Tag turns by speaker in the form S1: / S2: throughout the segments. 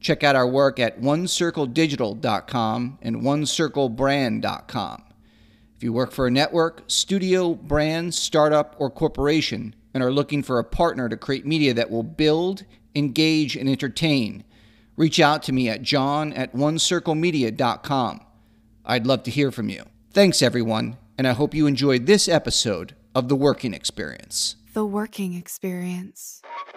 S1: Check out our work at onecircledigital.com and onecirclebrand.com. If you work for a network, studio, brand, startup, or corporation and are looking for a partner to create media that will build, engage, and entertain, reach out to me at john at onecirclemedia.com. I'd love to hear from you. Thanks, everyone, and I hope you enjoyed this episode of The Working Experience.
S2: The working experience.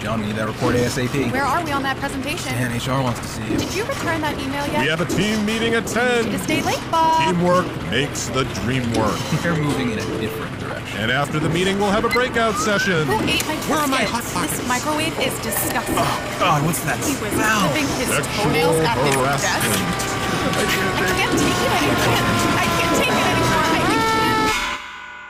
S3: John, we need that report ASAP.
S4: Where are we on that presentation?
S3: Man, HR wants to see you.
S4: Did you return that email yet?
S5: We have a team meeting at 10.
S4: Stay late, Bob.
S5: Teamwork makes the dream work.
S3: They're moving in a different direction.
S5: And after the meeting, we'll have a breakout session.
S4: Who ate my
S3: Where are my
S4: biscuits?
S3: hot
S4: This microwave is disgusting.
S3: Oh, God, what's that
S4: He was
S3: smell?
S4: clipping his
S5: Sexual
S4: toenails at his desk. I can't take it anymore. I can't take it anymore.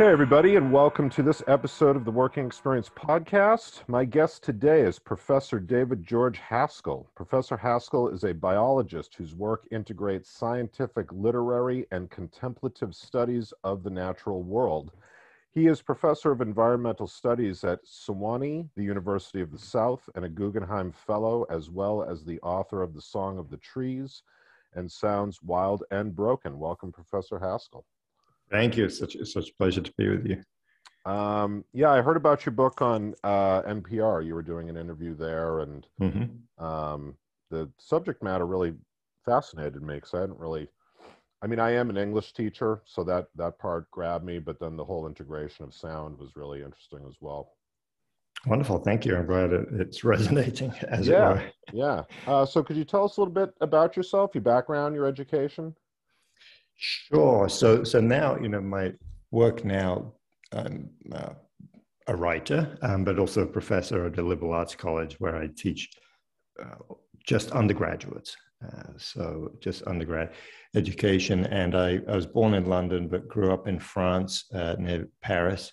S6: Hey, everybody, and welcome to this episode of the Working Experience Podcast. My guest today is Professor David George Haskell. Professor Haskell is a biologist whose work integrates scientific, literary, and contemplative studies of the natural world. He is Professor of Environmental Studies at Sewanee, the University of the South, and a Guggenheim Fellow, as well as the author of The Song of the Trees and Sounds Wild and Broken. Welcome, Professor Haskell.
S7: Thank you. It's such it's such a pleasure to be with you.
S6: Um, yeah, I heard about your book on uh, NPR. You were doing an interview there, and
S7: hmm
S6: um, the subject matter really fascinated me because I hadn't really. I mean, I am an English teacher, so that that part grabbed me. But then the whole integration of sound was really interesting as well.
S7: Wonderful. Thank you. I'm glad it, it's resonating as
S6: Yeah.
S7: it were.
S6: Yeah. Uh, so, could you tell us a little bit about yourself, your background, your education?
S7: Sure. So so now you know my work now. I'm uh, a writer, um, but also a professor at the Liberal Arts College where I teach uh, just undergraduates. Uh, so just undergrad education. And I, I was born in London, but grew up in France uh, near Paris.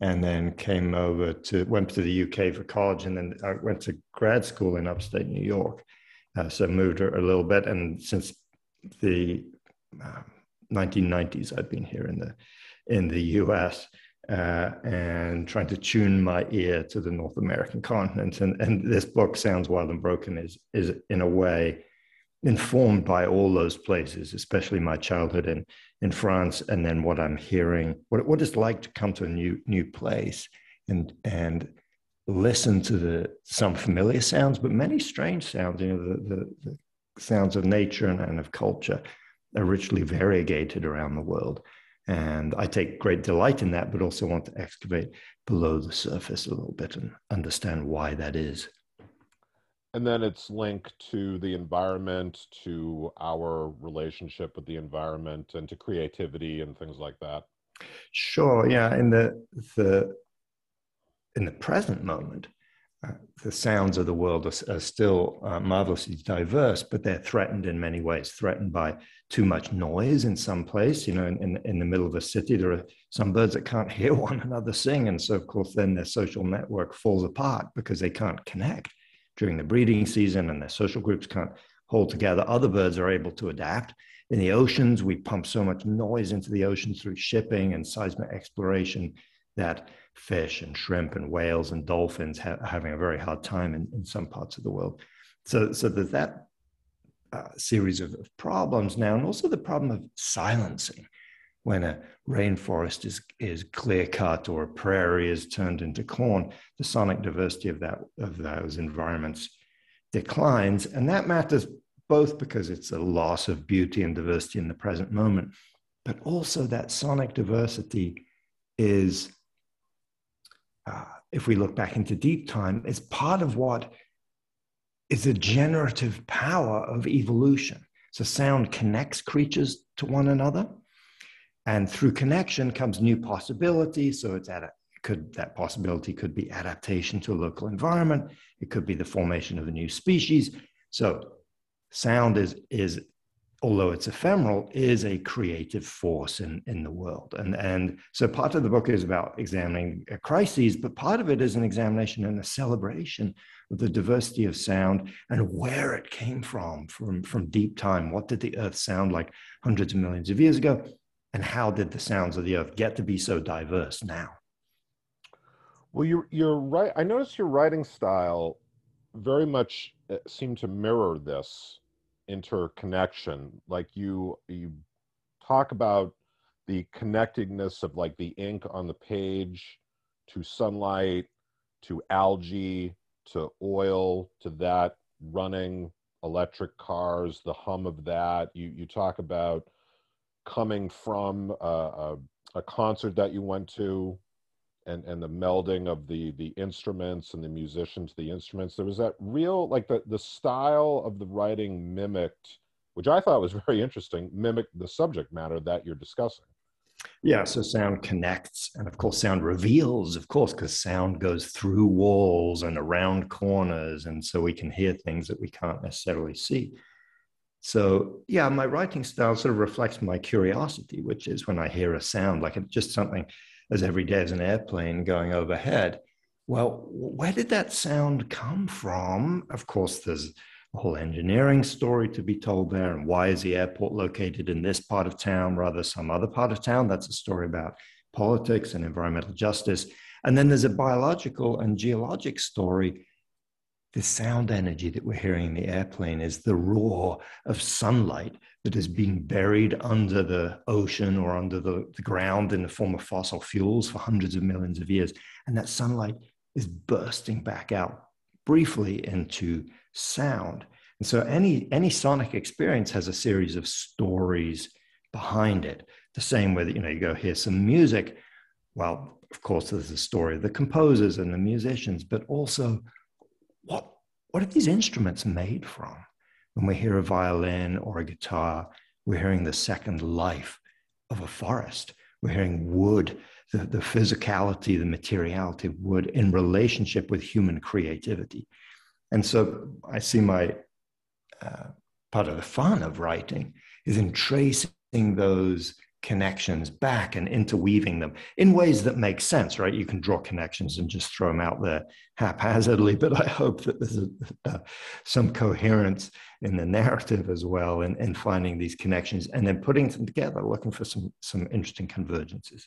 S7: and then came over to went to the UK for college, and then I went to grad school in upstate New York. Uh, so moved a, a little bit, and since the um, 1990s, I've been here in the in the US uh, and trying to tune my ear to the North American continent. And, and this book, Sounds Wild and Broken, is is in a way informed by all those places, especially my childhood in in France, and then what I'm hearing, what what it's like to come to a new new place and and listen to the some familiar sounds, but many strange sounds. You know, the the, the sounds of nature and, and of culture are richly variegated around the world. And I take great delight in that, but also want to excavate below the surface a little bit and understand why that is.
S6: And then it's linked to the environment, to our relationship with the environment, and to creativity and things like that.
S7: Sure, yeah. In the the in the present moment, uh, the sounds of the world are, are still uh, marvelously diverse, but they're threatened in many ways. Threatened by too much noise in some place. You know, in, in, in the middle of a city, there are some birds that can't hear one another sing, and so of course then their social network falls apart because they can't connect during the breeding season, and their social groups can't hold together. Other birds are able to adapt. In the oceans, we pump so much noise into the ocean through shipping and seismic exploration that fish and shrimp and whales and dolphins ha- are having a very hard time in, in some parts of the world. So, so there's that uh, series of, of problems now, and also the problem of silencing. when a rainforest is, is clear cut or a prairie is turned into corn, the sonic diversity of, that, of those environments declines. And that matters both because it's a loss of beauty and diversity in the present moment, but also that sonic diversity is, uh, if we look back into deep time, is part of what is the generative power of evolution. So sound connects creatures to one another. And through connection comes new possibilities. So it's at a, could that possibility could be adaptation to a local environment. It could be the formation of a new species. So sound is is although it's ephemeral, is a creative force in, in the world. And, and so part of the book is about examining crises, but part of it is an examination and a celebration the diversity of sound and where it came from, from, from deep time. What did the earth sound like hundreds of millions of years ago? And how did the sounds of the earth get to be so diverse now?
S6: Well, you're, you're right. I notice your writing style very much uh, seemed to mirror this interconnection like you you talk about the connectedness of like the ink on the page to sunlight to algae to oil to that running electric cars the hum of that. You you talk about coming from a, a, a concert that you went to and and the melding of the the instruments and the musicians the instruments. There was that real like the the style of the writing mimicked which i thought was very interesting mimicked the subject matter that you're discussing
S7: yeah so sound connects and of course sound reveals of course because sound goes through walls and around corners and so we can hear things that we can't necessarily see so yeah my writing style sort of reflects my curiosity which is when i hear a sound like just something as every day as an airplane going overhead. Well, where did that sound come from? Of course, there's whole engineering story to be told there. And why is the airport located in this part of town rather some other part of town? That's a story about politics and environmental justice. And then there's a biological and geologic story the sound energy that we're hearing in the airplane is the roar of sunlight that has been buried under the ocean or under the, the, ground in the form of fossil fuels for hundreds of millions of years. And that sunlight is bursting back out briefly into sound. And so any, any sonic experience has a series of stories behind it. The same way that, you know, you go hear some music. Well, of course, there's the story of the composers and the musicians, but also what, what are these instruments made from? When we hear a violin or a guitar, we're hearing the second life of a forest. We're hearing wood, the, the physicality, the materiality of wood in relationship with human creativity. And so I see my uh, part of the fun of writing is in tracing those connections back and interweaving them in ways that make sense, right? You can draw connections and just throw them out there haphazardly, but I hope that there's a, uh, some coherence in the narrative as well and, and finding these connections and then putting them together, looking for some, some interesting convergences.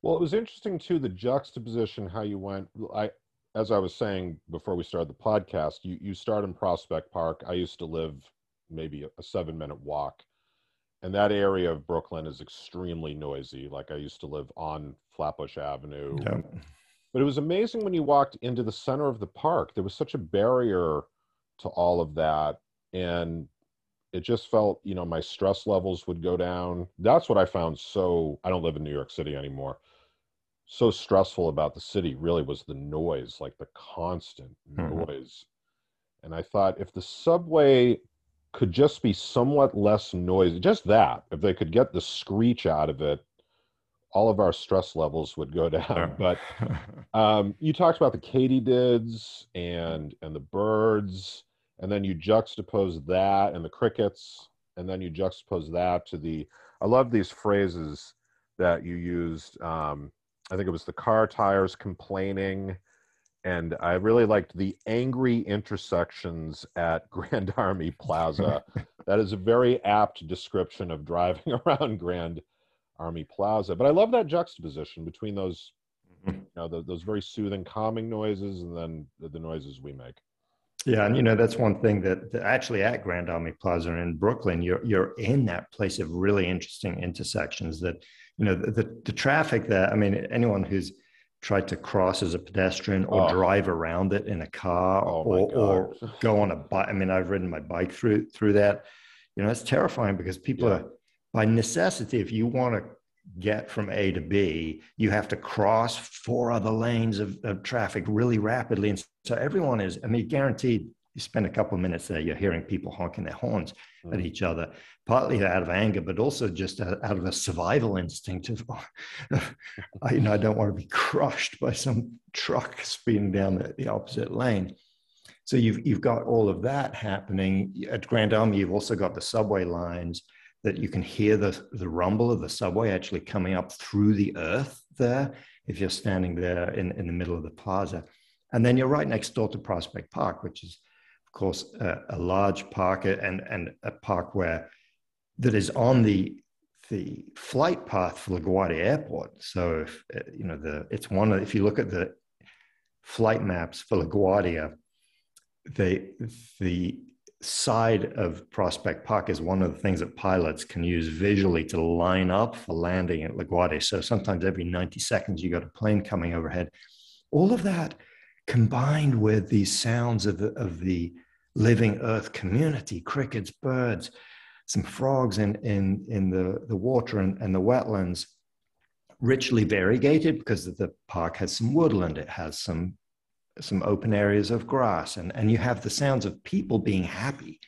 S6: Well, it was interesting too, the juxtaposition, how you went, I, as I was saying before we started the podcast, you, you start in Prospect Park. I used to live maybe a, seven minute walk and that area of Brooklyn is extremely noisy. Like I used to live on Flatbush Avenue. Yeah. But it was amazing when you walked into the center of the park. There was such a barrier to all of that. And it just felt, you know, my stress levels would go down. That's what I found so I don't live in New York City anymore. So stressful about the city really was the noise, like the constant mm-hmm. noise. And I thought if the subway could just be somewhat less noisy. Just that, if they could get the screech out of it, all of our stress levels would go down. But um, you talked about the katydids and and the birds, and then you juxtapose that and the crickets, and then you juxtapose that to the. I love these phrases that you used. Um, I think it was the car tires complaining and I really liked the angry intersections at Grand Army Plaza. that is a very apt description of driving around Grand Army Plaza. But I love that juxtaposition between those, mm-hmm. you know, the, those very soothing, calming noises and then the, the noises we make.
S7: Yeah, and you know that's one thing that, that actually at Grand Army Plaza in Brooklyn, you're you're in that place of really interesting intersections. That you know the, the, the traffic that I mean, anyone who's tried to cross as a pedestrian or
S6: Oh.
S7: drive around it in a car
S6: Oh,
S7: or, or go on a bike. I mean, I've ridden my bike through through that. You know, it's terrifying because people
S6: Yeah.
S7: are by necessity. If you want to get from A to B, you have to cross four other lanes of, of traffic really rapidly. And so everyone is, I mean, guaranteed you spend a couple of minutes there, you're hearing people honking their horns at
S6: Mm.
S7: each other, partly out of anger, but also just out of a survival instinct of, I, you know, I don't want to be crushed by some truck speeding down the, the opposite lane. So you've, you've got all of that happening. At Grand Army, you've also got the subway lines that you can hear the, the rumble of the subway actually coming up through the earth there if you're standing there in, in the middle of the plaza. And then you're right next door to Prospect Park, which is, of course, a, a large park and, and a park where that is on the the flight path for LaGuardia Airport. So if uh, you know the it's one of if you look at the flight maps for LaGuardia, they the side of Prospect Park is one of the things that pilots can use visually to line up for landing at LaGuardia. So sometimes every 90 seconds you got a plane coming overhead. All of that combined with these sounds of the, of the living earth community, crickets, birds, some frogs in, in, in the, the water and, and the wetlands, richly variegated because the park has some woodland, it has some some open areas of grass and, and you have the sounds of people being happy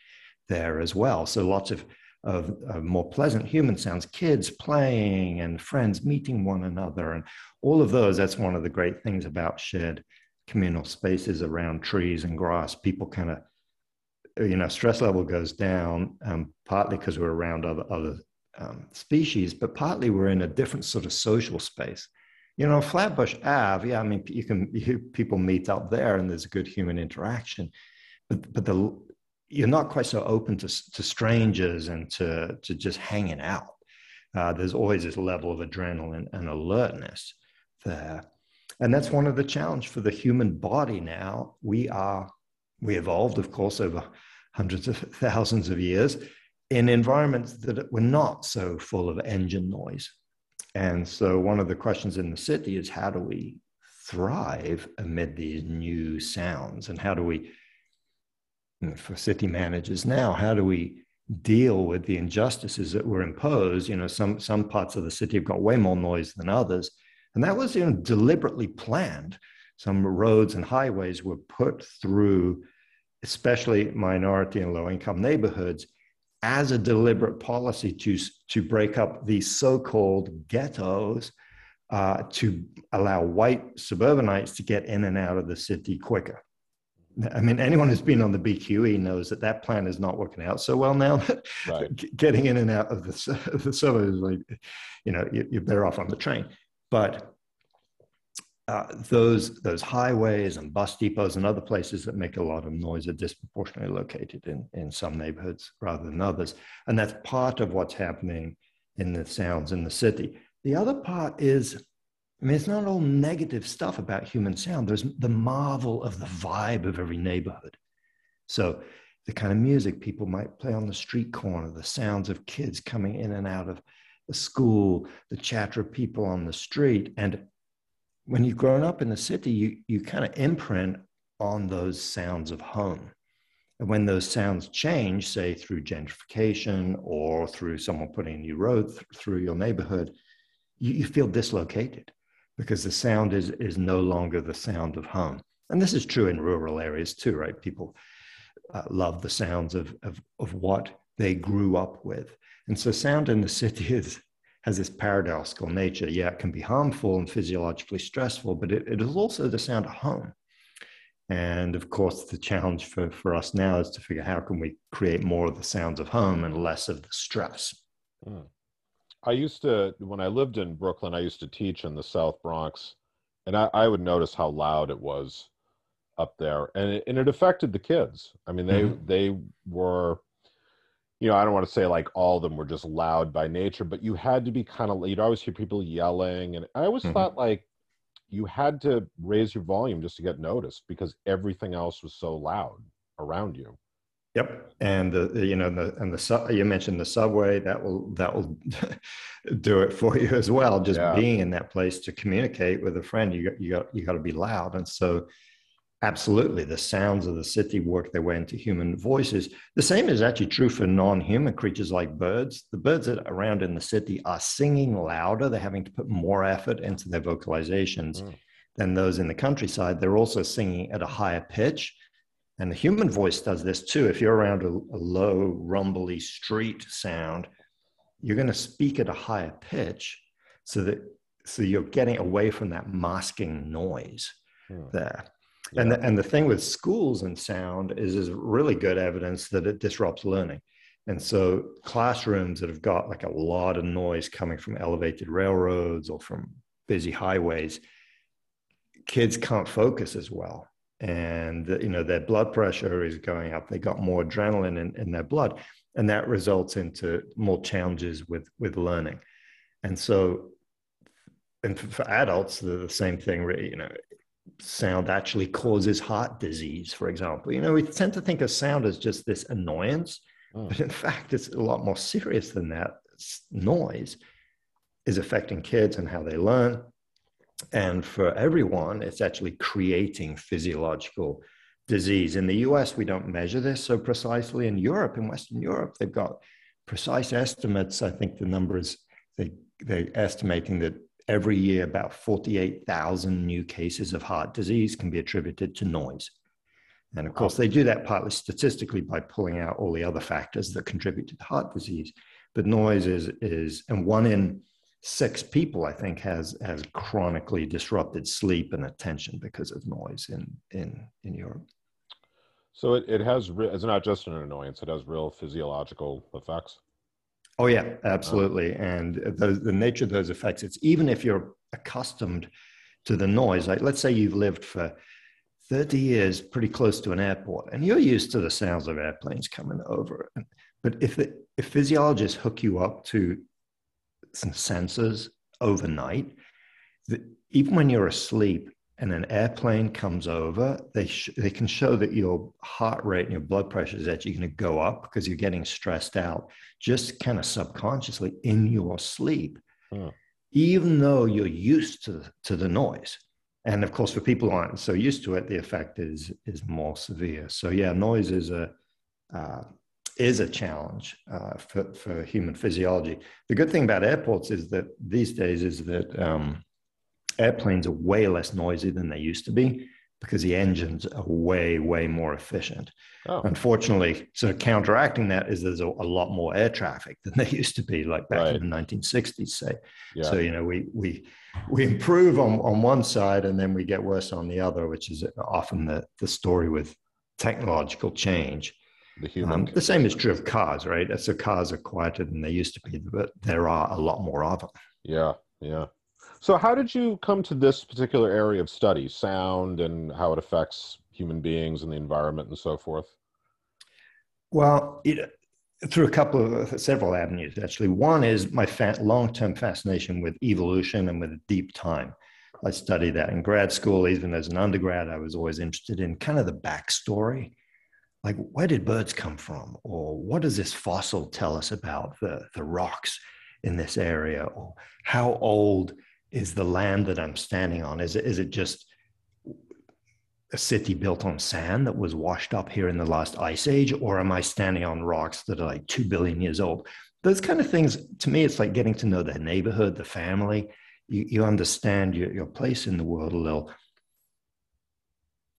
S7: there as well. So lots of, of, of more pleasant human sounds kids playing and friends meeting one another and all of those that's one of the great things about shared communal spaces around trees and grass. People kind of you know stress level goes down um, partly because we're around other other um, species but partly we're in a different sort of social space you know, Flatbush Ave, yeah, I mean, you can you, people meet up there, and there's good human interaction, but but the you're not quite so open to to strangers and to to just hanging out. Uh, there's always this level of adrenaline and alertness there, and that's one of the challenge for the human body. Now we are we evolved, of course, over hundreds of thousands of years in environments that were not so full of engine noise and so, one of the questions in the city is how do we thrive amid these new sounds? And how do we, for city managers now, how do we deal with the injustices that were imposed? You know, some, some parts of the city have got way more noise than others. And that was you know, deliberately planned. Some roads and highways were put through, especially minority and low income neighborhoods, as a deliberate policy to, to break up these so-called ghettos uh, to allow white suburbanites to get in and out of the city quicker. I mean, anyone who's been on the BQE knows that that plan is not working out so well now.
S6: Right.
S7: getting in and out of the, the suburbs, like, you know, you- you're better off on the train. But uh, those those highways and bus depots and other places that make a lot of noise are disproportionately located in in some neighborhoods rather than others, and that's part of what's happening in the sounds in the city. The other part is, I mean, it's not all negative stuff about human sound. There's the marvel of the vibe of every neighborhood. So the kind of music people might play on the street corner, the sounds of kids coming in and out of the school, the chatter of people on the street, and when you've grown up in the city, you, you kind of imprint on those sounds of home. And when those sounds change, say through gentrification or through someone putting a new road th- through your neighborhood, you, you feel dislocated because the sound is, is no longer the sound of home. And this is true in rural areas too, right? People uh, love the sounds of, of, of what they grew up with. And so sound in the city is, has this paradoxical nature. Yeah, it can be harmful and physiologically stressful, but it, it is also the sound of home. And of course, the challenge for, for us now is to figure how can we create more of the sounds of home and less of the stress.
S6: I used to, when I lived in Brooklyn, I used to teach in the South Bronx, and I, I would notice how loud it was up there, and it, and it affected the kids. I mean, they
S7: Mhm.
S6: they were, you know, I don't want to say like all of them were just loud by nature, but you had to be kind of. You'd always hear people yelling, and I always
S7: Mhm.
S6: thought like you had to raise your volume just to get noticed because everything else was so loud. around you.
S7: Yep, and the, you know the and the su- you mentioned the subway that will that will do it for you as well. Just
S6: Yeah.
S7: being in that place to communicate with a friend, you got you got you got to be loud, and so absolutely the sounds of the city work their way into human voices. The same is actually true for non-human creatures like birds. The birds that are around in the city are singing louder. They're having to put more effort into their vocalizations
S6: Mm.
S7: than those in the countryside. They're also singing at a higher pitch. And the human voice does this too. If you're around a, a low, rumbly street sound, you're going to speak at a higher pitch so that so you're getting away from that masking noise
S6: Hmm.
S7: there. And, the, and the thing with schools and sound is is really good evidence that it disrupts learning. And so classrooms that have got like a lot of noise coming from elevated railroads or from busy highways, kids can't focus as well. And you know their blood pressure is going up. They got more adrenaline in, in their blood, and that results into more challenges with with learning. And so, and for, for adults, the, the same thing. really, You know, sound actually causes heart disease, for example. You know, we tend to think of sound as just this annoyance,
S6: Mm.
S7: but in fact, it's a lot more serious than that. Noise is affecting kids and how they learn. And for everyone, it's actually creating physiological disease. In the US, we don't measure this so precisely. In Europe, in Western Europe, they've got precise estimates. I think the number is they, they're estimating that every year about 48,000 new cases of heart disease can be attributed to noise. And of course, they do that partly statistically by pulling out all the other factors that contribute to heart disease. But noise is, is and one in six people, I think, has, has chronically disrupted sleep and attention because of noise in, in, in Europe.
S6: So it, it has, it's not just an annoyance, it has real physiological effects.
S7: Oh yeah, uh, absolutely. And the, the nature of those effects, it's even if you're accustomed to the noise, like let's say you've lived for 30 years pretty close to an airport and you're used to the sounds of airplanes coming over. But if, the, if physiologists hook you up to some sensors overnight, the, even when you're asleep and an airplane comes over, they, sh- they can show that your heart rate and your blood pressure is actually going to go up because you're getting stressed out just kind of subconsciously in your sleep,
S6: Hmm.
S7: even though you're used to, to the noise. And of course, for people who aren't so used to it, the effect is is more severe. So yeah, noise is a uh, is a challenge uh, for for human physiology. The good thing about airports is that these days is that um, airplanes are way less noisy than they used to be because the engines are way way more efficient.
S6: Oh,
S7: Unfortunately, sort of counteracting that is there's a, a lot more air traffic than there used to be, like back
S6: Right.
S7: in the 1960s, say.
S6: yeah.
S7: So you know, we we we improve on on one side and then we get worse on the other, which is often the the story with technological change.
S6: the human.
S7: Um, the same is true of cars, right? So cars are quieter than they used to be, but there are a lot more of them.
S6: Yeah, yeah. So, how did you come to this particular area of study, sound, and how it affects human beings and the environment and so forth?
S7: Well, it, through a couple of several avenues, actually. One is my fa- long-term fascination with evolution and with deep time. I studied that in grad school, even as an undergrad. I was always interested in kind of the backstory, like where did birds come from, or what does this fossil tell us about the the rocks in this area, or how old is the land that I'm standing on? Is it is it just a city built on sand that was washed up here in the last ice age, or am I standing on rocks that are like two billion years old? Those kind of things, to me, it's like getting to know the neighborhood, the family. You, you understand your, your place in the world a little.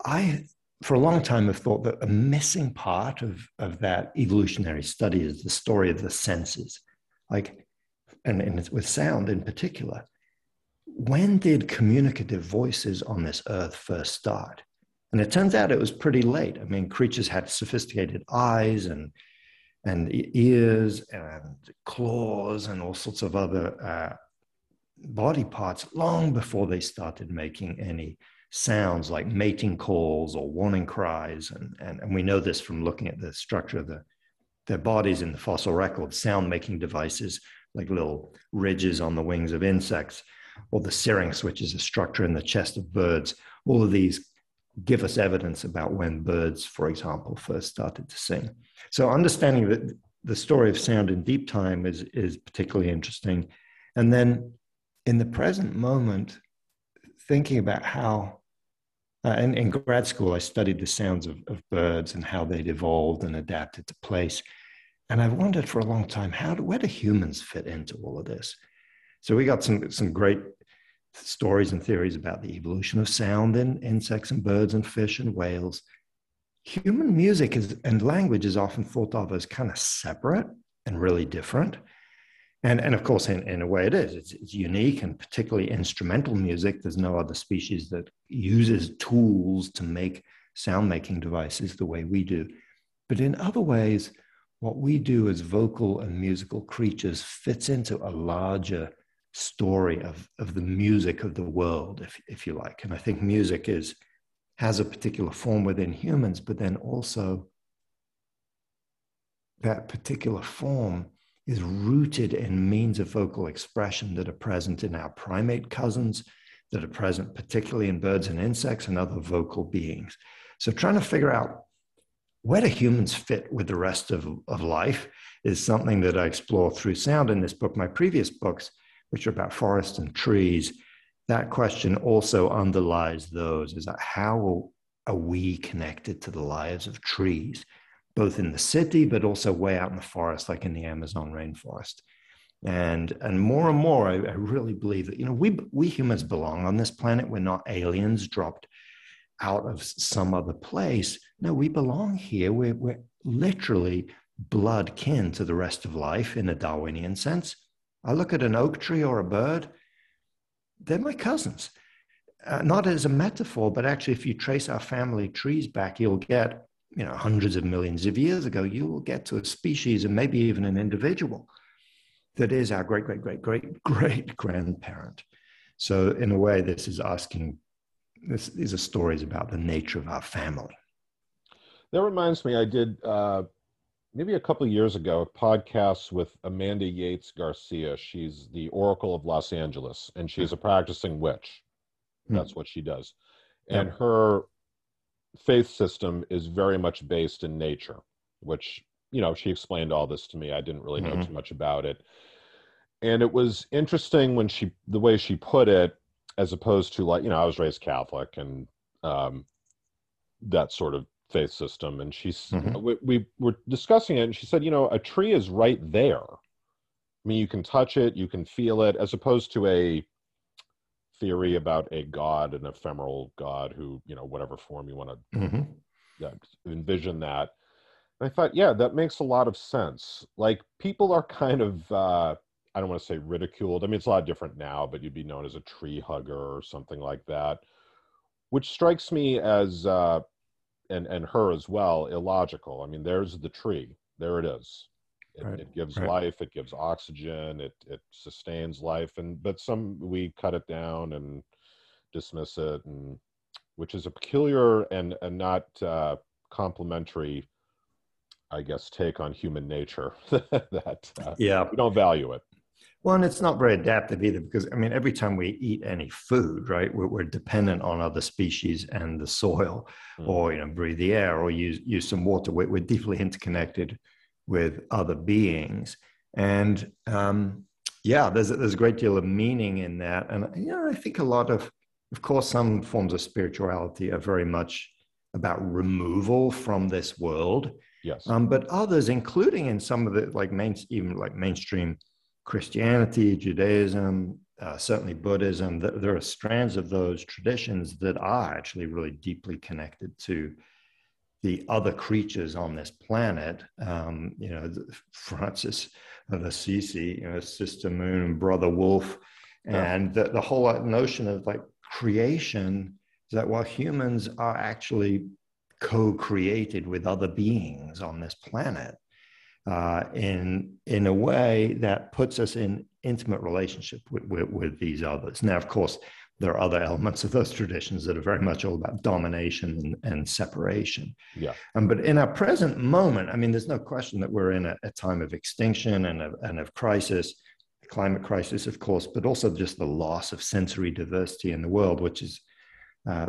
S7: I, for a long time, have thought that a missing part of, of that evolutionary study is the story of the senses, like, and, and with sound in particular. When did communicative voices on this earth first start? And it turns out it was pretty late. I mean, creatures had sophisticated eyes and and ears and claws and all sorts of other uh, body parts long before they started making any sounds like mating calls or warning cries. And, and, and we know this from looking at the structure of the, their bodies in the fossil record, sound making devices like little ridges on the wings of insects, or the syrinx, which is a structure in the chest of birds. All of these give us evidence about when birds, for example, first started to sing. So understanding that the story of sound in deep time is, is particularly interesting. And then in the present moment, thinking about how, uh, in, in grad school, I studied the sounds of, of birds and how they'd evolved and adapted to place. And I've wondered for a long time, how do, where do humans fit into all of this? So we got some, some great stories and theories about the evolution of sound in insects and birds and fish and whales. Human music is, and language is often thought of as kind of separate and really different. And, and of course, in, in a way, it is. It's, it's unique and particularly instrumental music. There's no other species that uses tools to make sound making devices the way we do. But in other ways, what we do as vocal and musical creatures fits into a larger story of, of the music of the world, if, if you like. And I think music is has a particular form within humans, but then also that particular form is rooted in means of vocal expression that are present in our primate cousins, that are present particularly in birds and insects and other vocal beings. So trying to figure out where do humans fit with the rest of, of life is something that I explore through sound in this book. My previous books which are about forests and trees, that question also underlies those is that how are we connected to the lives of trees, both in the city, but also way out in the forest, like in the Amazon rainforest. And, and more and more, I, I really believe that, you know, we, we humans belong on this planet. We're not aliens dropped out of some other place. No, we belong here. We're, we're literally blood kin to the rest of life in a Darwinian sense. I look at an oak tree or a bird, they're my cousins. Uh, not as a metaphor, but actually, if you trace our family trees back, you'll get, you know, hundreds of millions of years ago, you will get to a species and maybe even an individual that is our great, great, great, great, great grandparent. So, in a way, this is asking, this, these are stories about the nature of our family.
S6: That reminds me, I did uh, maybe a couple years ago a podcast with Amanda Yates Garcia. She's the Oracle of Los Angeles, and she's a practicing witch. Hmm. That's what she does. And her faith system is very much based in nature, which, you know, she explained all this to me. I didn't really know mm-hmm. too much about it. And it was interesting when she, the way she put it, as opposed to like, you know, I was raised Catholic and um, that sort of faith system and she's mm-hmm. we, we were discussing it and she said you know a tree is right there i mean you can touch it you can feel it as opposed to a theory about a god an ephemeral god who you know whatever form you want to mm-hmm. yeah, envision that and i thought yeah that makes a lot of sense like people are kind of uh i don't want to say ridiculed i mean it's a lot different now but you'd be known as a tree hugger or something like that which strikes me as uh and and her as well illogical i mean there's the tree there it is it, right. it gives right. life it gives oxygen it it sustains life and but some we cut it down and dismiss it and which is a peculiar and and not uh complimentary i guess take on human nature that uh, yeah we don't value it
S7: well, and it's not very adaptive either because, I mean, every time we eat any food, right, we're, we're dependent on other species and the soil mm. or, you know, breathe the air or use, use some water. We're, we're deeply interconnected with other beings. And um, yeah, there's, there's a great deal of meaning in that. And, you know, I think a lot of, of course, some forms of spirituality are very much about removal from this world.
S6: Yes.
S7: Um, but others, including in some of the like main, even like mainstream Christianity, Judaism, uh, certainly Buddhism, th- there are strands of those traditions that are actually really deeply connected to the other creatures on this planet. Um, you know, Francis of Assisi, you know, Sister Moon, Brother Wolf, and the, the whole notion of like creation is that while humans are actually co-created with other beings on this planet, uh, in in a way that puts us in intimate relationship with, with, with, these others. Now, of course, there are other elements of those traditions that are very much all about domination and, and separation.
S6: Yeah.
S7: Um, but in our present moment, I mean, there's no question that we're in a, a time of extinction and of, and of crisis, climate crisis, of course, but also just the loss of sensory diversity in the world, which is uh,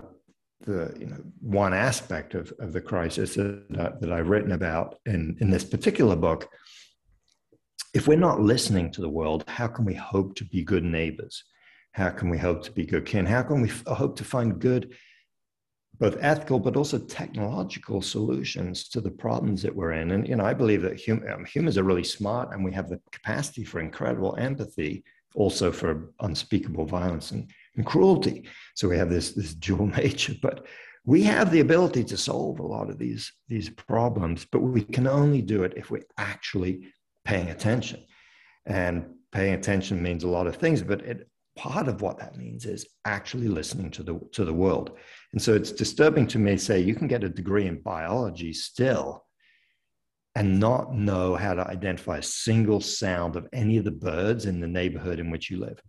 S7: the you know one aspect of, of the crisis that, that I've written about in, in this particular book. If we're not listening to the world, how can we hope to be good neighbors? How can we hope to be good kin? How can we f- hope to find good, both ethical but also technological solutions to the problems that we're in? And you know, I believe that hum- um, humans are really smart, and we have the capacity for incredible empathy, also for unspeakable violence and and cruelty. So we have this, this dual nature, but we have the ability to solve a lot of these, these problems, but we can only do it if we're actually paying attention. And paying attention means a lot of things, but it, part of what that means is actually listening to the, to the world. And so it's disturbing to me, say, you can get a degree in biology still and not know how to identify a single sound of any of the birds in the neighborhood in which you live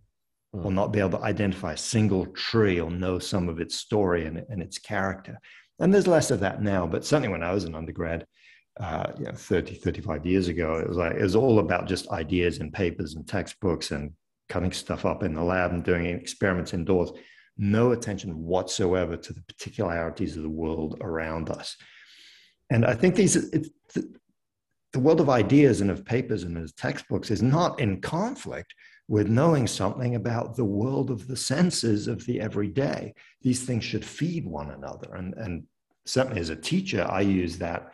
S7: will not be able to identify a single tree or know some of its story and, and its character. And there's less of that now, but certainly when I was an undergrad, uh, you know, 30, 35 years ago, it was like, it was all about just ideas and papers and textbooks and cutting stuff up in the lab and doing experiments indoors. No attention whatsoever to the particularities of the world around us. And I think these, the, the world of ideas and of papers and of textbooks is not in conflict with knowing something about the world of the senses of the everyday. These things should feed one another. And, and certainly as a teacher, I use that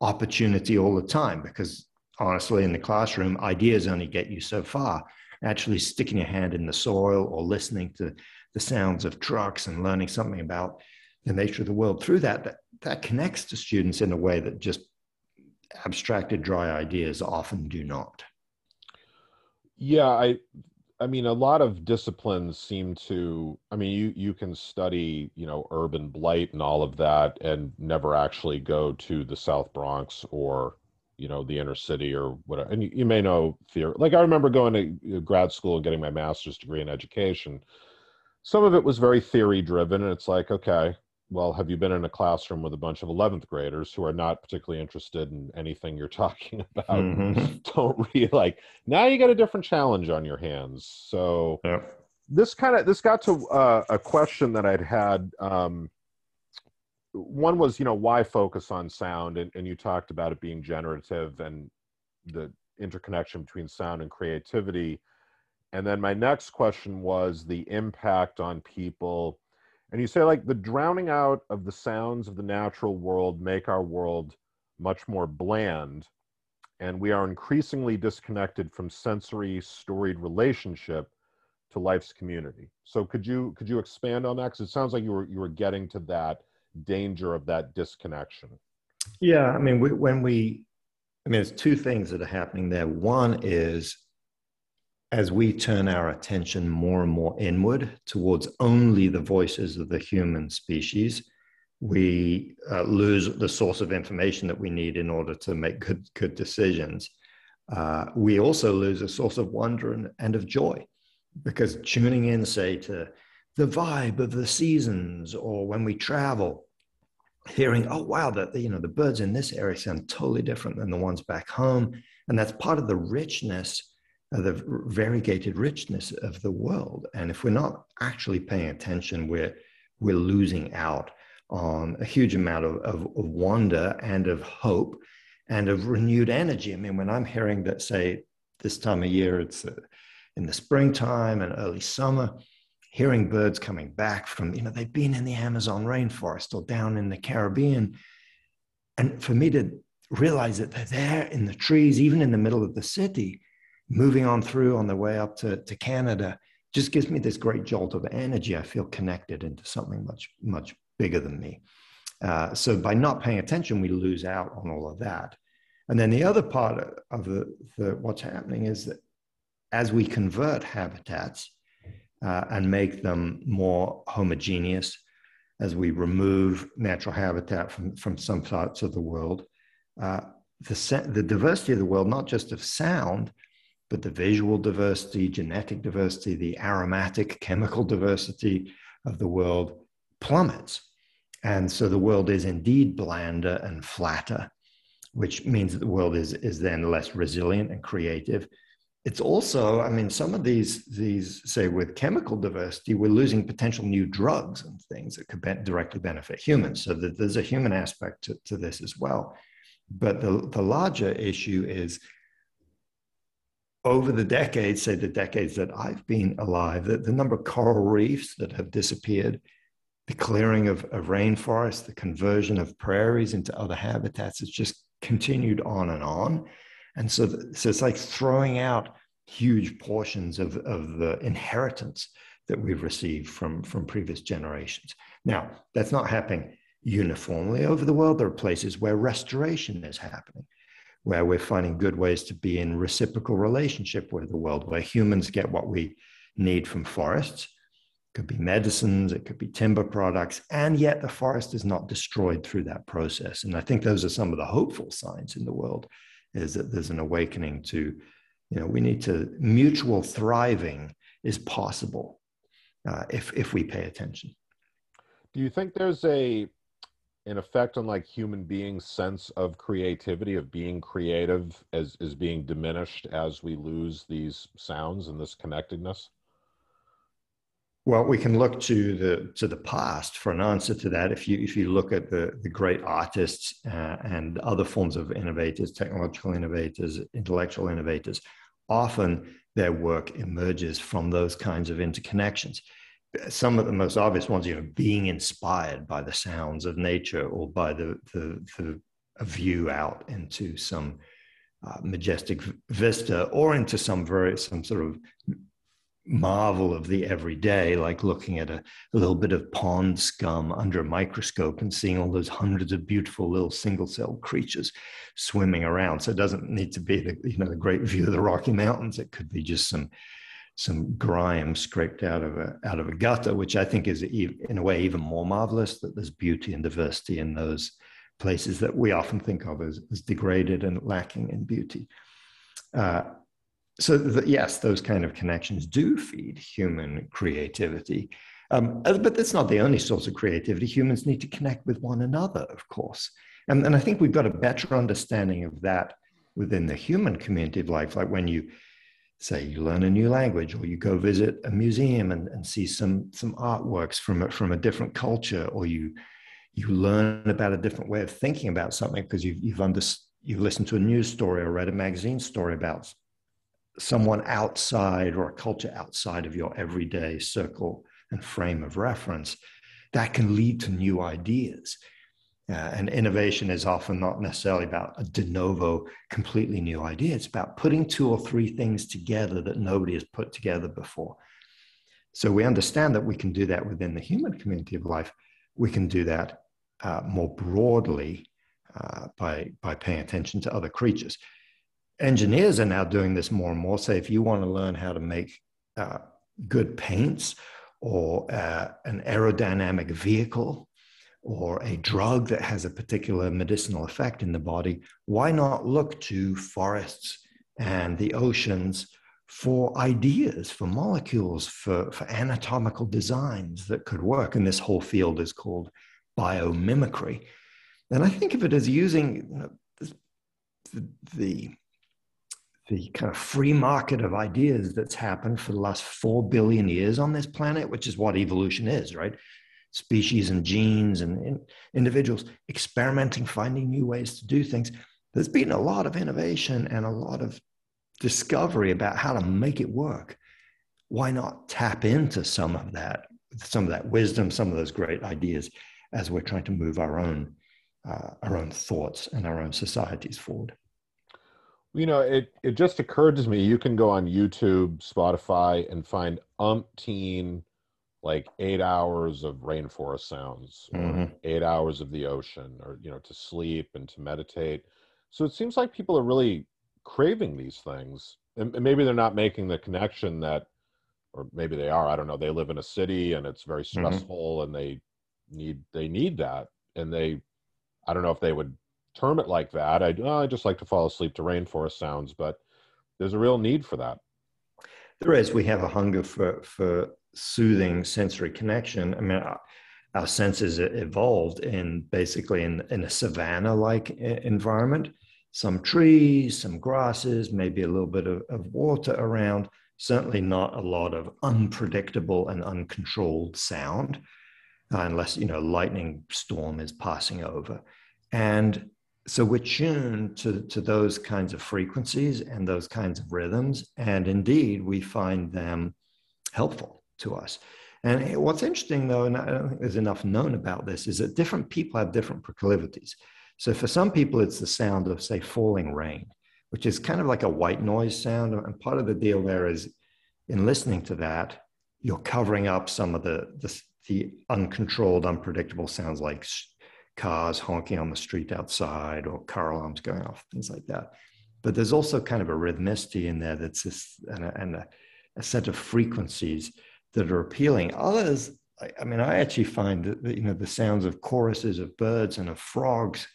S7: opportunity all the time because honestly, in the classroom, ideas only get you so far. Actually, sticking your hand in the soil or listening to the sounds of trucks and learning something about the nature of the world through that, that, that connects to students in a way that just abstracted, dry ideas often do not.
S6: Yeah, I I mean a lot of disciplines seem to I mean you you can study, you know, urban blight and all of that and never actually go to the South Bronx or you know the inner city or whatever and you, you may know theory like i remember going to grad school and getting my master's degree in education. Some of it was very theory driven and it's like okay well, have you been in a classroom with a bunch of 11th graders who are not particularly interested in anything you're talking about? Mm-hmm. Don't really like, now you got a different challenge on your hands. So this kind of, this got to uh, a question that I'd had. Um, one was, you know, why focus on sound? And, and you talked about it being generative and the interconnection between sound and creativity. And then my next question was the impact on people and you say like the drowning out of the sounds of the natural world make our world much more bland and we are increasingly disconnected from sensory storied relationship to life's community. So could you could you expand on that? Because it sounds like you were you were getting to that danger of that disconnection.
S7: Yeah i mean we, when we i mean there's two things that are happening there. One is as we turn our attention more and more inward towards only the voices of the human species, we uh, lose the source of information that we need in order to make good, good decisions. Uh, we also lose a source of wonder and, and of joy because tuning in, say, to the vibe of the seasons or when we travel, hearing, oh, wow, that you know, the birds in this area sound totally different than the ones back home. And that's part of the richness the variegated richness of the world. And if we're not actually paying attention, we're, we're losing out on a huge amount of, of, of wonder and of hope and of renewed energy. I mean, when I'm hearing that, say, this time of year, it's uh, in the springtime and early summer, hearing birds coming back from, you know, they've been in the Amazon rainforest or down in the Caribbean. And for me to realize that they're there in the trees, even in the middle of the city, moving on through on the way up to, to Canada just gives me this great jolt of energy. I feel connected into something much, much bigger than me. Uh, so by not paying attention, we lose out on all of that. And then the other part of the, the what's happening is that as we convert habitats uh, and make them more homogeneous, as we remove natural habitat from, from some parts of the world, uh, the, the diversity of the world, not just of sound, but the visual diversity, genetic diversity, the aromatic chemical diversity of the world plummets. And so the world is indeed blander and flatter, which means that the world is, is then less resilient and creative. it's also, I mean, some of these, these say with chemical diversity, we're losing potential new drugs and things that could be- directly benefit humans. So that there's a human aspect to, to this as well. But the, the larger issue is over the decades, say the decades that I've been alive, the, the number of coral reefs that have disappeared, the clearing of, of rainforests, the conversion of prairies into other habitats has just continued on and on. And so, so it's like throwing out huge portions of, of the inheritance that we've received from, from previous generations. Now, that's not happening uniformly over the world. There are places where restoration is happening, where we're finding good ways to be in reciprocal relationship with the world, where humans get what we need from forests. It could be medicines, it could be timber products, and yet the forest is not destroyed through that process. And I think those are some of the hopeful signs in the world is that there's an awakening to, you know, we need to, mutual thriving is possible uh, if, if we pay attention.
S6: Do you think there's a an effect on like human beings' sense of creativity, of being creative, as is being diminished as we lose these sounds and this connectedness?
S7: Well, we can look to the to the past for an answer to that. If you if you look at the the great artists uh, and other forms of innovators, technological innovators, intellectual innovators, often their work emerges from those kinds of interconnections. Some of the most obvious ones, you know, being inspired by the sounds of nature or by the the, the view out into some uh, majestic vista or into some very some sort of marvel of the everyday, like looking at a, a, little bit of pond scum under a microscope and seeing all those hundreds of beautiful little single-celled creatures swimming around. So it doesn't need to be the you know the great view of the Rocky Mountains. It could be just some some grime scraped out of a out of a gutter, which I think is in a way even more marvelous that there's beauty and diversity in those places that we often think of as, as degraded and lacking in beauty. Uh, so the, yes, those kind of connections do feed human creativity. Um, uh, but that's not the only source of creativity. Humans need to connect with one another, of course. And, and I think we've got a better understanding of that within the human community of life. Like when you say you learn a new language or you go visit a museum and, and see some, some artworks from a, from a different culture, or you, you learn about a different way of thinking about something because you've, you've, under, you've listened to a news story or read a magazine story about someone outside or a culture outside of your everyday circle and frame of reference, that can lead to new ideas. Uh, and innovation is often not necessarily about a de novo, completely new idea. It's about putting two or three things together that nobody has put together before. So we understand that we can do that within the human community of life. We can do that uh, more broadly uh, by, by paying attention to other creatures engineers are now doing this more and more. Say, if you want to learn how to make uh, good paints or uh, an aerodynamic vehicle or a drug that has a particular medicinal effect in the body, why not look to forests and the oceans for ideas, for molecules, for, for anatomical designs that could work? And this whole field is called biomimicry. And I think of it as using the, the the kind of free market of ideas that's happened for the last 4 billion years on this planet, which is what evolution is, right? Species and genes and in, individuals experimenting, finding new ways to do things. There's been a lot of innovation and a lot of discovery about how to make it work. Why not tap into some of that, some of that wisdom, some of those great ideas as we're trying to move our own, uh, our own thoughts and our own societies forward?
S6: You know, it, it just occurred to me you can go on YouTube, Spotify, and find umpteen like eight hours of rainforest sounds, or
S7: Mhm.
S6: eight hours of the ocean, or you know, to sleep and to meditate. So it seems like people are really craving these things, and, and maybe they're not making the connection that, or maybe they are. I don't know. They live in a city and it's very
S7: Mhm.
S6: stressful, and they need they need that, and they, I don't know if they would term it like that. I, oh, I just like to fall asleep to rainforest sounds, but there's a real need for that.
S7: There is. We have a hunger for for soothing sensory connection. I mean, our, our senses evolved in basically in, in a savanna-like environment. some trees, some grasses, maybe a little bit of, of water around. Certainly not a lot of unpredictable and uncontrolled sound, uh, unless you know lightning storm is passing over. And so we're tuned to, to those kinds of frequencies and those kinds of rhythms. And indeed, we find them helpful to us. And what's interesting, though, and I don't think there's enough known about this, is that different people have different proclivities. So for some people, it's the sound of, say, falling rain, which is kind of like a white noise sound. And part of the deal there is in listening to that, you're covering up some of the, the, the uncontrolled, unpredictable sounds like cars honking on the street outside or car alarms going off, things like that. But there's also kind of a rhythmicity in there that's this, and, a, and a, a set of frequencies that are appealing. Others, I, I mean, I actually find that, you know, the sounds of choruses of birds and of frogs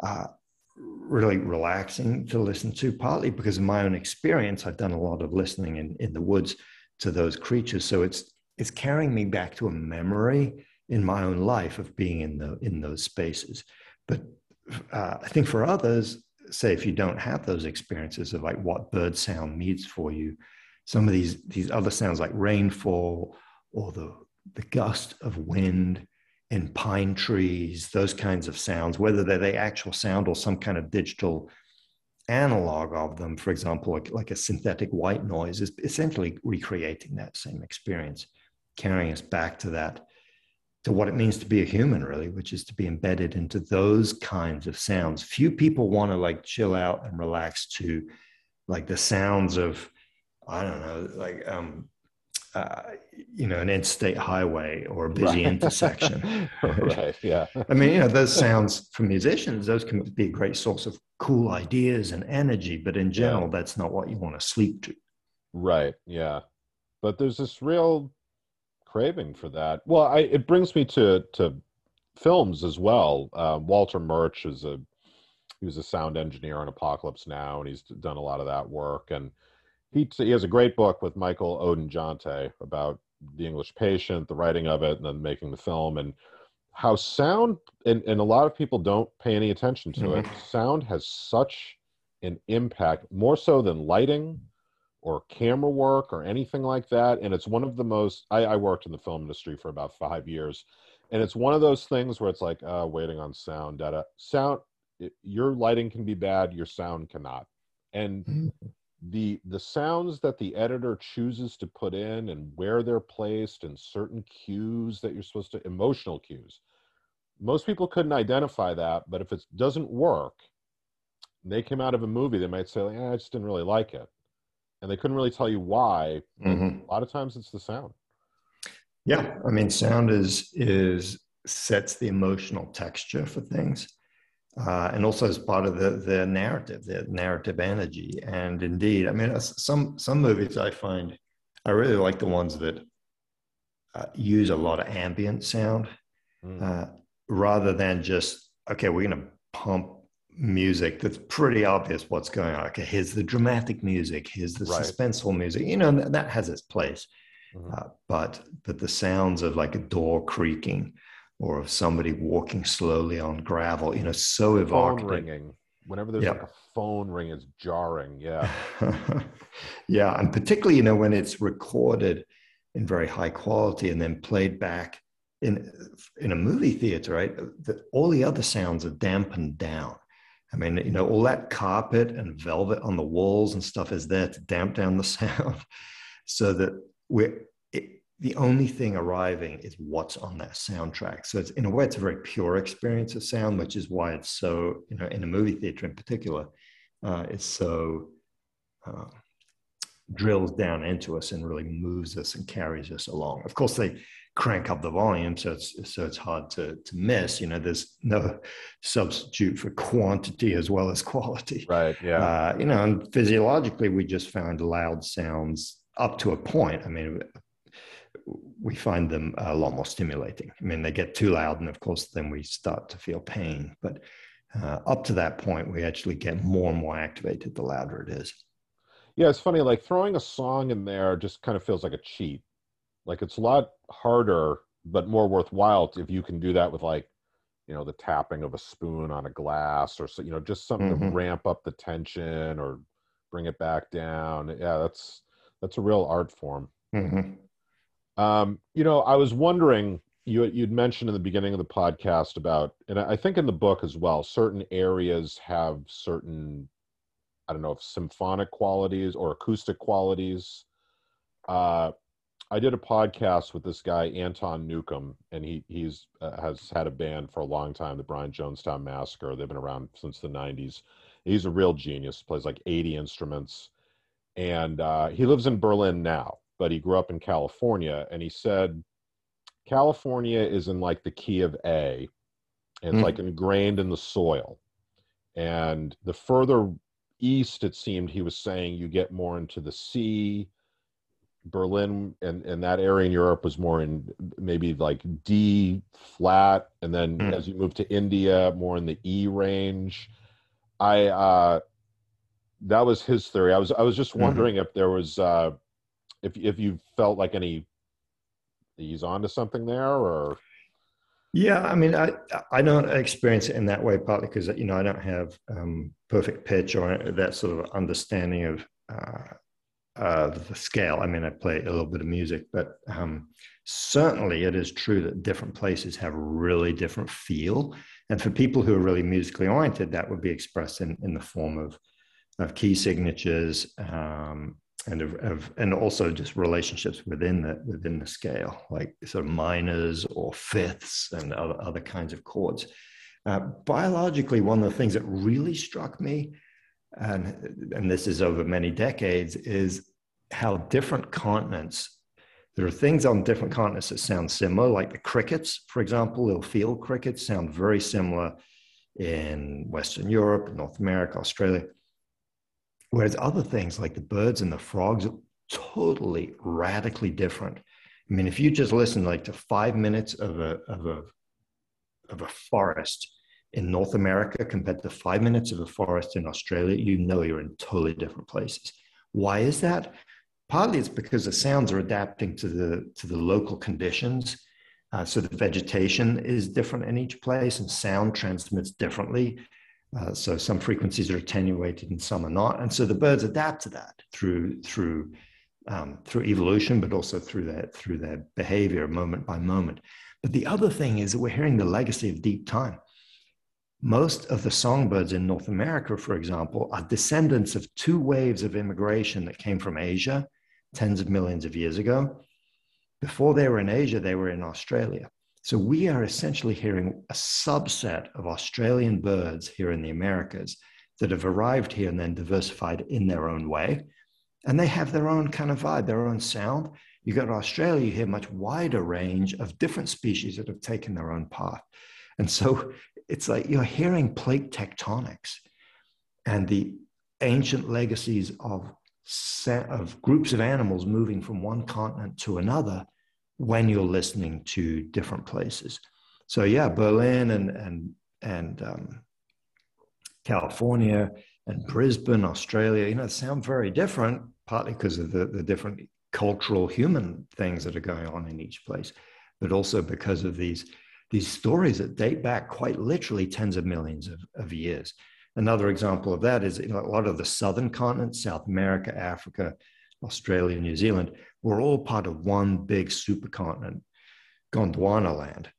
S7: are really relaxing to listen to, partly because of my own experience. I've done a lot of listening in, in the woods to those creatures. So it's, it's carrying me back to a memory in my own life of being in the in those spaces. But uh, I think for others, say if you don't have those experiences of like what bird sound means for you, some of these these other sounds like rainfall or the the gust of wind in pine trees, those kinds of sounds, whether they're the actual sound or some kind of digital analog of them, for example, like, like a synthetic white noise, is essentially recreating that same experience, carrying us back to that to what it means to be a human really which is to be embedded into those kinds of sounds. Few people want to like chill out and relax to like the sounds of i don't know like um uh, you know an interstate highway or a busy right. intersection
S6: right yeah
S7: i mean you know those sounds for musicians those can be a great source of cool ideas and energy but in general yeah. that's not what you want to sleep to
S6: right yeah but there's this real craving for that. Well, I, it brings me to to films as well. Uh, Walter Murch is a he was a sound engineer on Apocalypse Now, and he's done a lot of that work. And he he has a great book with Michael Ondaatje about the English Patient, the writing of it, and then making the film, and how sound and, and a lot of people don't pay any attention to mm-hmm. it. Sound has such an impact, more so than lighting or camera work or anything like that. And it's one of the most, I, I, worked in the film industry for about five years. And it's one of those things where it's like, uh, waiting on sound data. Sound, it, your lighting can be bad, your sound cannot. And mm-hmm. The the sounds that the editor chooses to put in and where they're placed and certain cues that you're supposed to emotional cues most people couldn't identify that but if it doesn't work they came out of a movie they might say like, eh, i just didn't really like it and they couldn't really tell you why. Mm-hmm. A lot of times it's the sound.
S7: Yeah, I mean, sound is is sets the emotional texture for things, uh, and also as part of the the narrative, the narrative energy. And indeed, I mean, some some movies I find I really like the ones that uh, use a lot of ambient sound mm. uh, rather than just okay, we're going to pump music that's pretty obvious what's going on. Okay, here's the dramatic music, here's the right. suspenseful music. You know that, that has its place, mm-hmm. uh, but but the sounds of like a door creaking or of somebody walking slowly on gravel, you know, so evocative.
S6: Phone ringing. Whenever there's yep. like a phone ring, it's jarring. Yeah,
S7: yeah, and particularly you know when it's recorded in very high quality and then played back in in a movie theater, right? The, all the other sounds are dampened down I mean, you know, all that carpet and velvet on the walls and stuff is there to damp down the sound so that we're the only thing arriving is what's on that soundtrack. So it's in a way, it's a very pure experience of sound, which is why it's so, you know, in a movie theater in particular, uh, it's so uh, drills down into us and really moves us and carries us along. Of course, they crank up the volume so it's so it's hard to to miss you know there's no substitute for quantity as well as quality
S6: right yeah
S7: uh, you know and physiologically we just found loud sounds up to a point i mean we find them a lot more stimulating. I mean they get too loud and of course then we start to feel pain. But uh, up to that point we actually get more and more activated the louder it is.
S6: Yeah it's funny like throwing a song in there just kind of feels like a cheat. Like it's a lot harder, but more worthwhile if you can do that with like you know the tapping of a spoon on a glass or so you know just something
S7: Mhm.
S6: to ramp up the tension or bring it back down. Yeah that's that's a real art form.
S7: Mhm.
S6: Um, you know, I was wondering, you you'd mentioned in the beginning of the podcast about, and I think in the book as well, certain areas have certain, I don't know if symphonic qualities or acoustic qualities. Uh, I did a podcast with this guy Anton Newcombe, and he he's uh, has had a band for a long time, the Brian Jonestown Massacre. They've been around since the '90s. He's a real genius. Plays like 80 instruments, and uh, he lives in Berlin now but he grew up in California, and he said California is in like the key of A, and it's
S7: Mm.
S6: like ingrained in the soil. And the further east it seemed he was saying you get more into the C. Berlin and, and that area in Europe was more in maybe like D flat, and then
S7: Mm.
S6: as you move to India, more in the E range. I uh, that was his theory. I was I was just
S7: Mhm.
S6: wondering if there was uh, if if you felt like any he's onto something there or
S7: Yeah, I mean, I I don't experience it in that way, partly because you know I don't have um, perfect pitch or that sort of understanding of uh, the scale. I mean, I play a little bit of music, but um, certainly it is true that different places have really different feel. And for people who are really musically oriented, that would be expressed in in the form of of key signatures um, and of, of and also just relationships within the within the scale, like sort of minors or fifths and other, other kinds of chords. Uh, biologically, one of the things that really struck me, and and this is over many decades, is how different continents. There are things on different continents that sound similar, like the crickets, for example. Little field crickets sound very similar in Western Europe, North America, Australia. Whereas other things like the birds and the frogs are totally radically different. I mean, if you just listen like to five minutes of a of a of a forest in North America compared to five minutes of a forest in Australia, you know you're in totally different places. Why is that? Partly it's because the sounds are adapting to the to the local conditions. Uh, so the vegetation is different in each place, and sound transmits differently. Uh, so some frequencies are attenuated and some are not, and so the birds adapt to that through through um, through evolution, but also through their through their behavior moment by moment. But the other thing is that we're hearing the legacy of deep time. Most of the songbirds in North America, for example, are descendants of two waves of immigration that came from Asia tens of millions of years ago. Before they were in Asia, they were in Australia. So we are essentially hearing a subset of Australian birds here in the Americas that have arrived here and then diversified in their own way. And they have their own kind of vibe, their own sound. You go to Australia, you hear much wider range of different species that have taken their own path. And so it's like you're hearing plate tectonics and the ancient legacies of, of groups of animals moving from one continent to another when you're listening to different places. So yeah, Berlin and and and um, California and Brisbane, Australia, you know, sound very different, partly because of the, the different cultural human things that are going on in each place, but also because of these these stories that date back quite literally tens of millions of, of years. Another example of that is you know, a lot of the southern continents, South America, Africa, Australia, New Zealand, were all part of one big supercontinent, Gondwana land.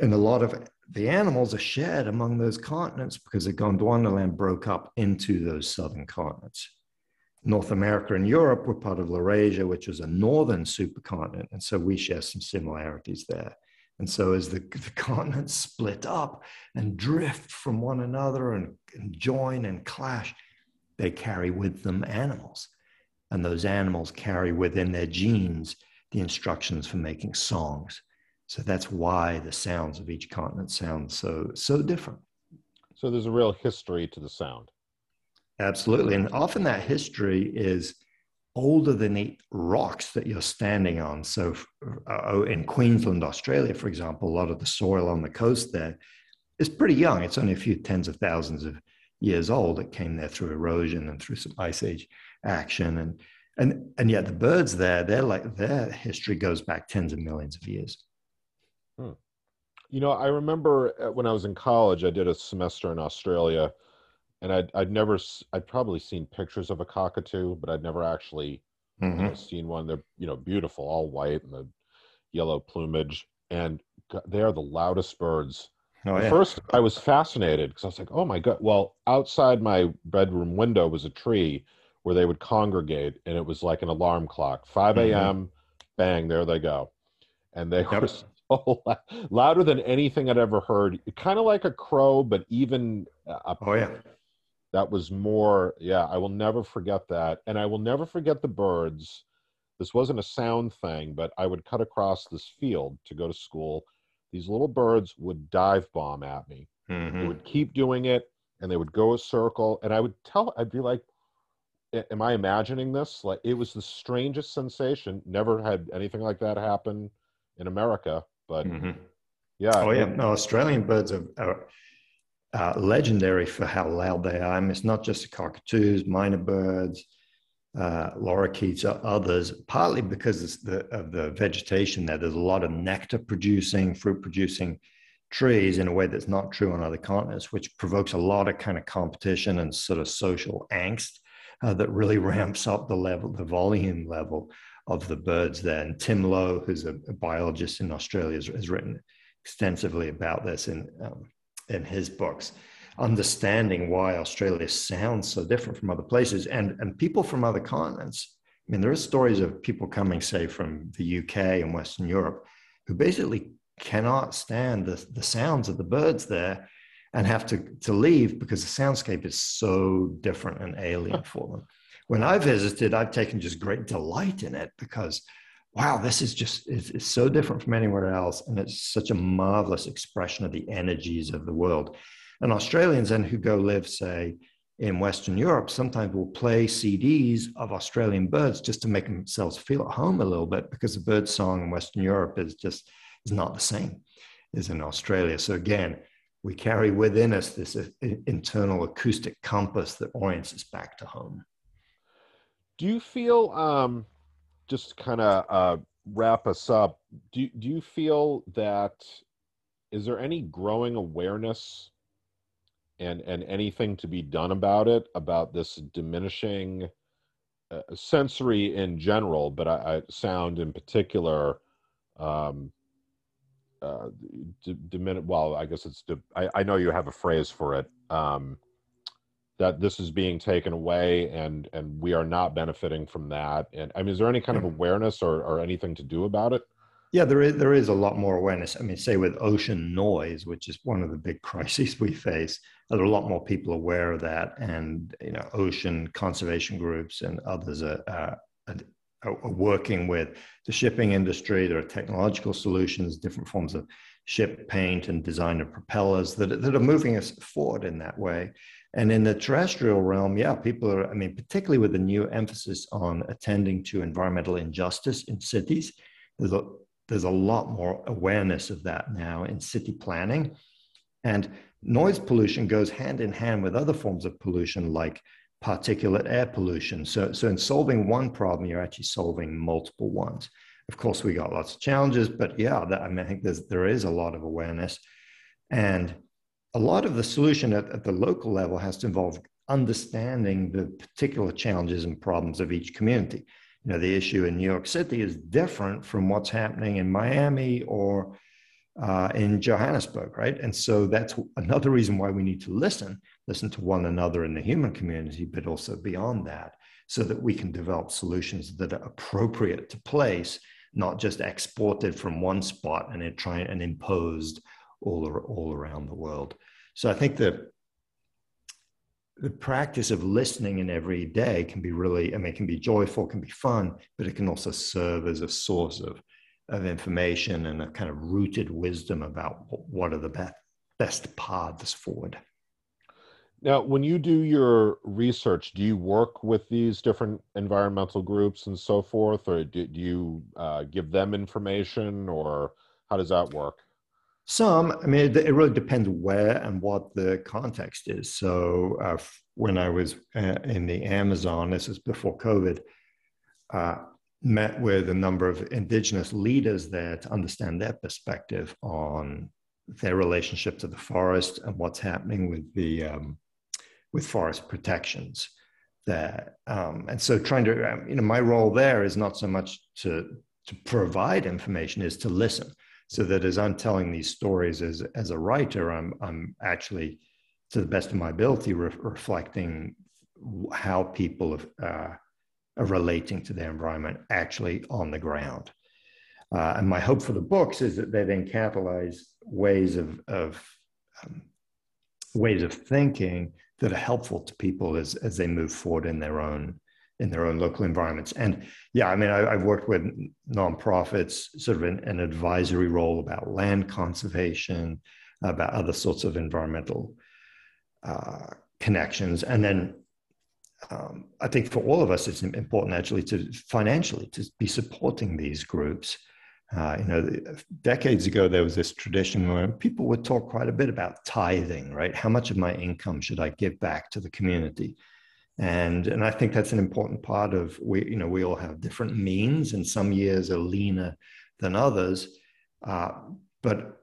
S7: And a lot of the animals are shared among those continents because the Gondwana land broke up into those southern continents. North America and Europe were part of Laurasia, which was a northern supercontinent. And so we share some similarities there. And so as the, the continents split up and drift from one another and, and join and clash, they carry with them animals. And those animals carry within their genes the instructions for making songs. So that's why the sounds of each continent sound so so different.
S6: So there's a real history to the sound.
S7: Absolutely. And often that history is older than the rocks that you're standing on. So uh, in Queensland, Australia, for example, a lot of the soil on the coast there is pretty young. It's only a few tens of thousands of years old. It came there through erosion and through some ice age action. And and and yet the birds there, they're like their history goes back tens of millions of years.
S6: Hmm. You know, I remember uh, when I was in college, I did a semester in Australia, and I'd I'd never i'd probably seen pictures of a cockatoo, but I'd never actually you
S7: Mhm.
S6: know, seen one. They're you know beautiful, all white and the yellow plumage, and they are the loudest birds.
S7: Oh,
S6: At
S7: yeah.
S6: first, I was fascinated because I was like, "Oh my god!" Well, outside my bedroom window was a tree where they would congregate, and it was like an alarm clock. 5
S7: Mhm.
S6: a.m., bang, there they go, and they
S7: Yep.
S6: were so lou- louder than anything I'd ever heard. Kind of like a crow, but even a
S7: Oh, yeah.
S6: that was more yeah i will never forget that and i will never forget the birds this wasn't a sound thing but i would cut across this field to go to school these little birds would dive bomb at me they
S7: Mhm.
S6: would keep doing it and they would go a circle and i would tell i'd be like "A- am i imagining this like it was the strangest sensation never had anything like that happen in america but
S7: Mhm.
S6: yeah
S7: Oh yeah, no, Australian birds are, are uh, legendary for how loud they are. I mean, it's not just the cockatoos, myna birds, uh, lorikeets, or others. Partly because it's the, of the vegetation there. There's a lot of nectar producing, fruit producing trees in a way that's not true on other continents, which provokes a lot of kind of competition and sort of social angst uh, that really ramps up the level, the volume level of the birds there. And Tim Low, who's a, a biologist in Australia, has, has written extensively about this in um, in his books, understanding why Australia sounds so different from other places and and people from other continents. I mean, there are stories of people coming, say, from the UK and Western Europe, who basically cannot stand the, the sounds of the birds there and have to, to leave because the soundscape is so different and alien for them. When I visited, I've taken just great delight in it because wow, this is just it's, it's so different from anywhere else, and it's such a marvelous expression of the energies of the world. And Australians then who go live, say, in Western Europe, sometimes will play CDs of Australian birds just to make themselves feel at home a little bit because the bird song in Western Europe is just is not the same as in Australia. So again, we carry within us this uh, internal acoustic compass that orients us back to home.
S6: Do you feel um just kind of uh wrap us up, do do you feel that is there any growing awareness and and anything to be done about it about this diminishing uh, sensory in general, but I, I sound in particular um uh dimin- well i guess it's di- I, I know you have a phrase for it um that this is being taken away and and we are not benefiting from that. And i mean is there any kind of awareness or, or anything to do about it?
S7: Yeah, there is there is a lot more awareness. I mean, say with ocean noise, which is one of the big crises we face, there are a lot more people aware of that, and you know, ocean conservation groups and others are, are, are working with the shipping industry. There are technological solutions, different forms of ship paint and design of propellers that that are moving us forward in that way. And in the terrestrial realm, yeah, people are. I mean, particularly with the new emphasis on attending to environmental injustice in cities, there's a there's a lot more awareness of that now in city planning. And noise pollution goes hand in hand with other forms of pollution like particulate air pollution. So, so in solving one problem, you're actually solving multiple ones. Of course, we got lots of challenges, but yeah, that, I mean, I think there's, there is a lot of awareness. And a lot of the solution at, at the local level has to involve understanding the particular challenges and problems of each community you know the issue in new york city is different from what's happening in miami or uh, in johannesburg right? And so that's another reason why we need to listen listen to one another in the human community but also beyond that so that we can develop solutions that are appropriate to place not just exported from one spot and then try and imposed all, all around the world. So i think that the practice of listening in every day can be really, I mean, it can be joyful, can be fun, but it can also serve as a source of, of information and a kind of rooted wisdom about what are the best, best paths forward.
S6: now when you do your research do you work with these different environmental groups and so forth or do, do you uh, give them information or how does that work
S7: Some, I mean, it, it really depends where and what the context is. So, uh, when I was uh, in the Amazon, this was before COVID, uh, met with a number of indigenous leaders there to understand their perspective on their relationship to the forest and what's happening with the um, with forest protections there. Um, and so, trying to um, you know, my role there is not so much to to provide information, is to listen. So that as I'm telling these stories as as a writer, I'm I'm actually, to the best of my ability, re- reflecting how people uh, are relating to their environment actually on the ground. Uh, and my hope for the books is that they then catalyze ways of, of um, ways of thinking that are helpful to people as, as they move forward in their own in their own local environments. And yeah, I mean, I, have worked with nonprofits, sort of an, an, advisory role about land conservation, about other sorts of environmental uh, connections, and then um, I think for all of us, it's important actually to financially to be supporting these groups. Uh, you know, decades ago there was this tradition where people would talk quite a bit about tithing, right? How much of my income should I give back to the community? And and I think that's an important part of we. You know, we all have different means, and some years are leaner than others. Uh, but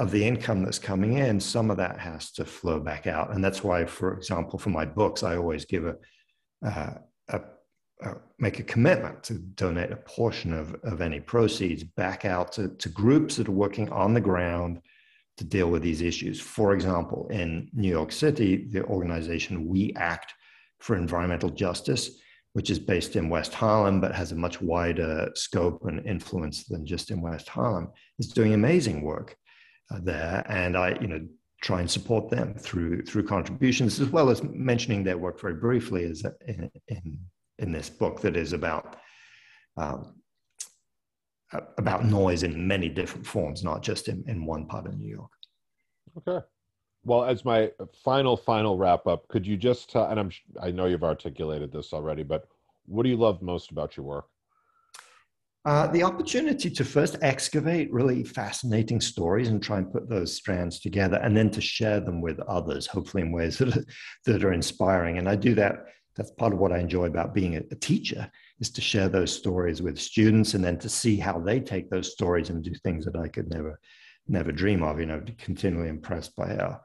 S7: of the income that's coming in, some of that has to flow back out. And that's why, for example, for my books, I always give a, uh, a, a, make a commitment to donate a portion of, of any proceeds back out to, to groups that are working on the ground to deal with these issues. For example, in New York City, the organization We Act for Environmental Justice, which is based in West Harlem but has a much wider scope and influence than just in West Harlem, is doing amazing work there, and I, you know, try and support them through through contributions as well as mentioning their work very briefly as in in, in this book that is about um, about noise in many different forms, not just in, in one part of New York.
S6: Okay. Well, as my final final wrap up, could you just tell, and I'm I know you've articulated this already, but what do you love most about your work?
S7: Uh, the opportunity to first excavate really fascinating stories and try and put those strands together and then to share them with others, hopefully in ways that are, that are inspiring. And I do that. That's part of what I enjoy about being a, a teacher is to share those stories with students and then to see how they take those stories and do things that I could never, never dream of, you know, continually impressed by how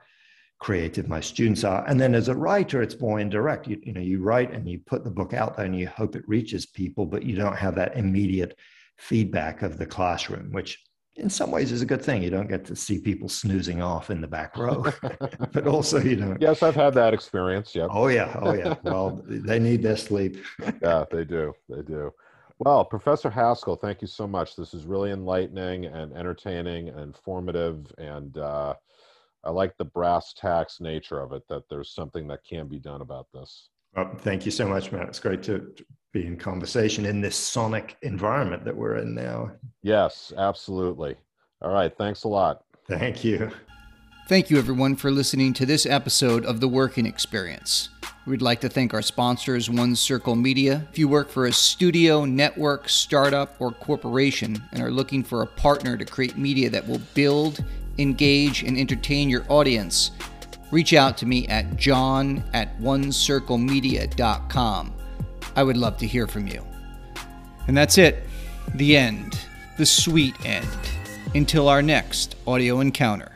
S7: creative my students are. And then as a writer, it's more indirect. You, you know, you write and you put the book out there and you hope it reaches people, but you don't have that immediate feedback of the classroom, which in some ways is a good thing. You don't get to see people snoozing off in the back row, but also you know.
S6: Yes, I've had that experience. Yeah.
S7: Oh yeah. Oh yeah. Well, they need their sleep.
S6: yeah, they do. They do. Well, Professor Haskell, thank you so much. This is really enlightening and entertaining and informative, and uh, I like the brass tacks nature of it. That there's something that can be done about this.
S7: Well, thank you so much, Matt. It's great to be in conversation in this sonic environment that we're in now.
S6: Yes, absolutely. All right. Thanks a lot.
S7: Thank you.
S1: Thank you, everyone, for listening to this episode of The Working Experience. We'd like to thank our sponsors, One Circle Media. If you work for a studio, network, startup, or corporation and are looking for a partner to create media that will build, engage, and entertain your audience, reach out to me at john at onecirclemedia.com. I would love to hear from you. And that's it. The end. The sweet end. Until our next audio encounter.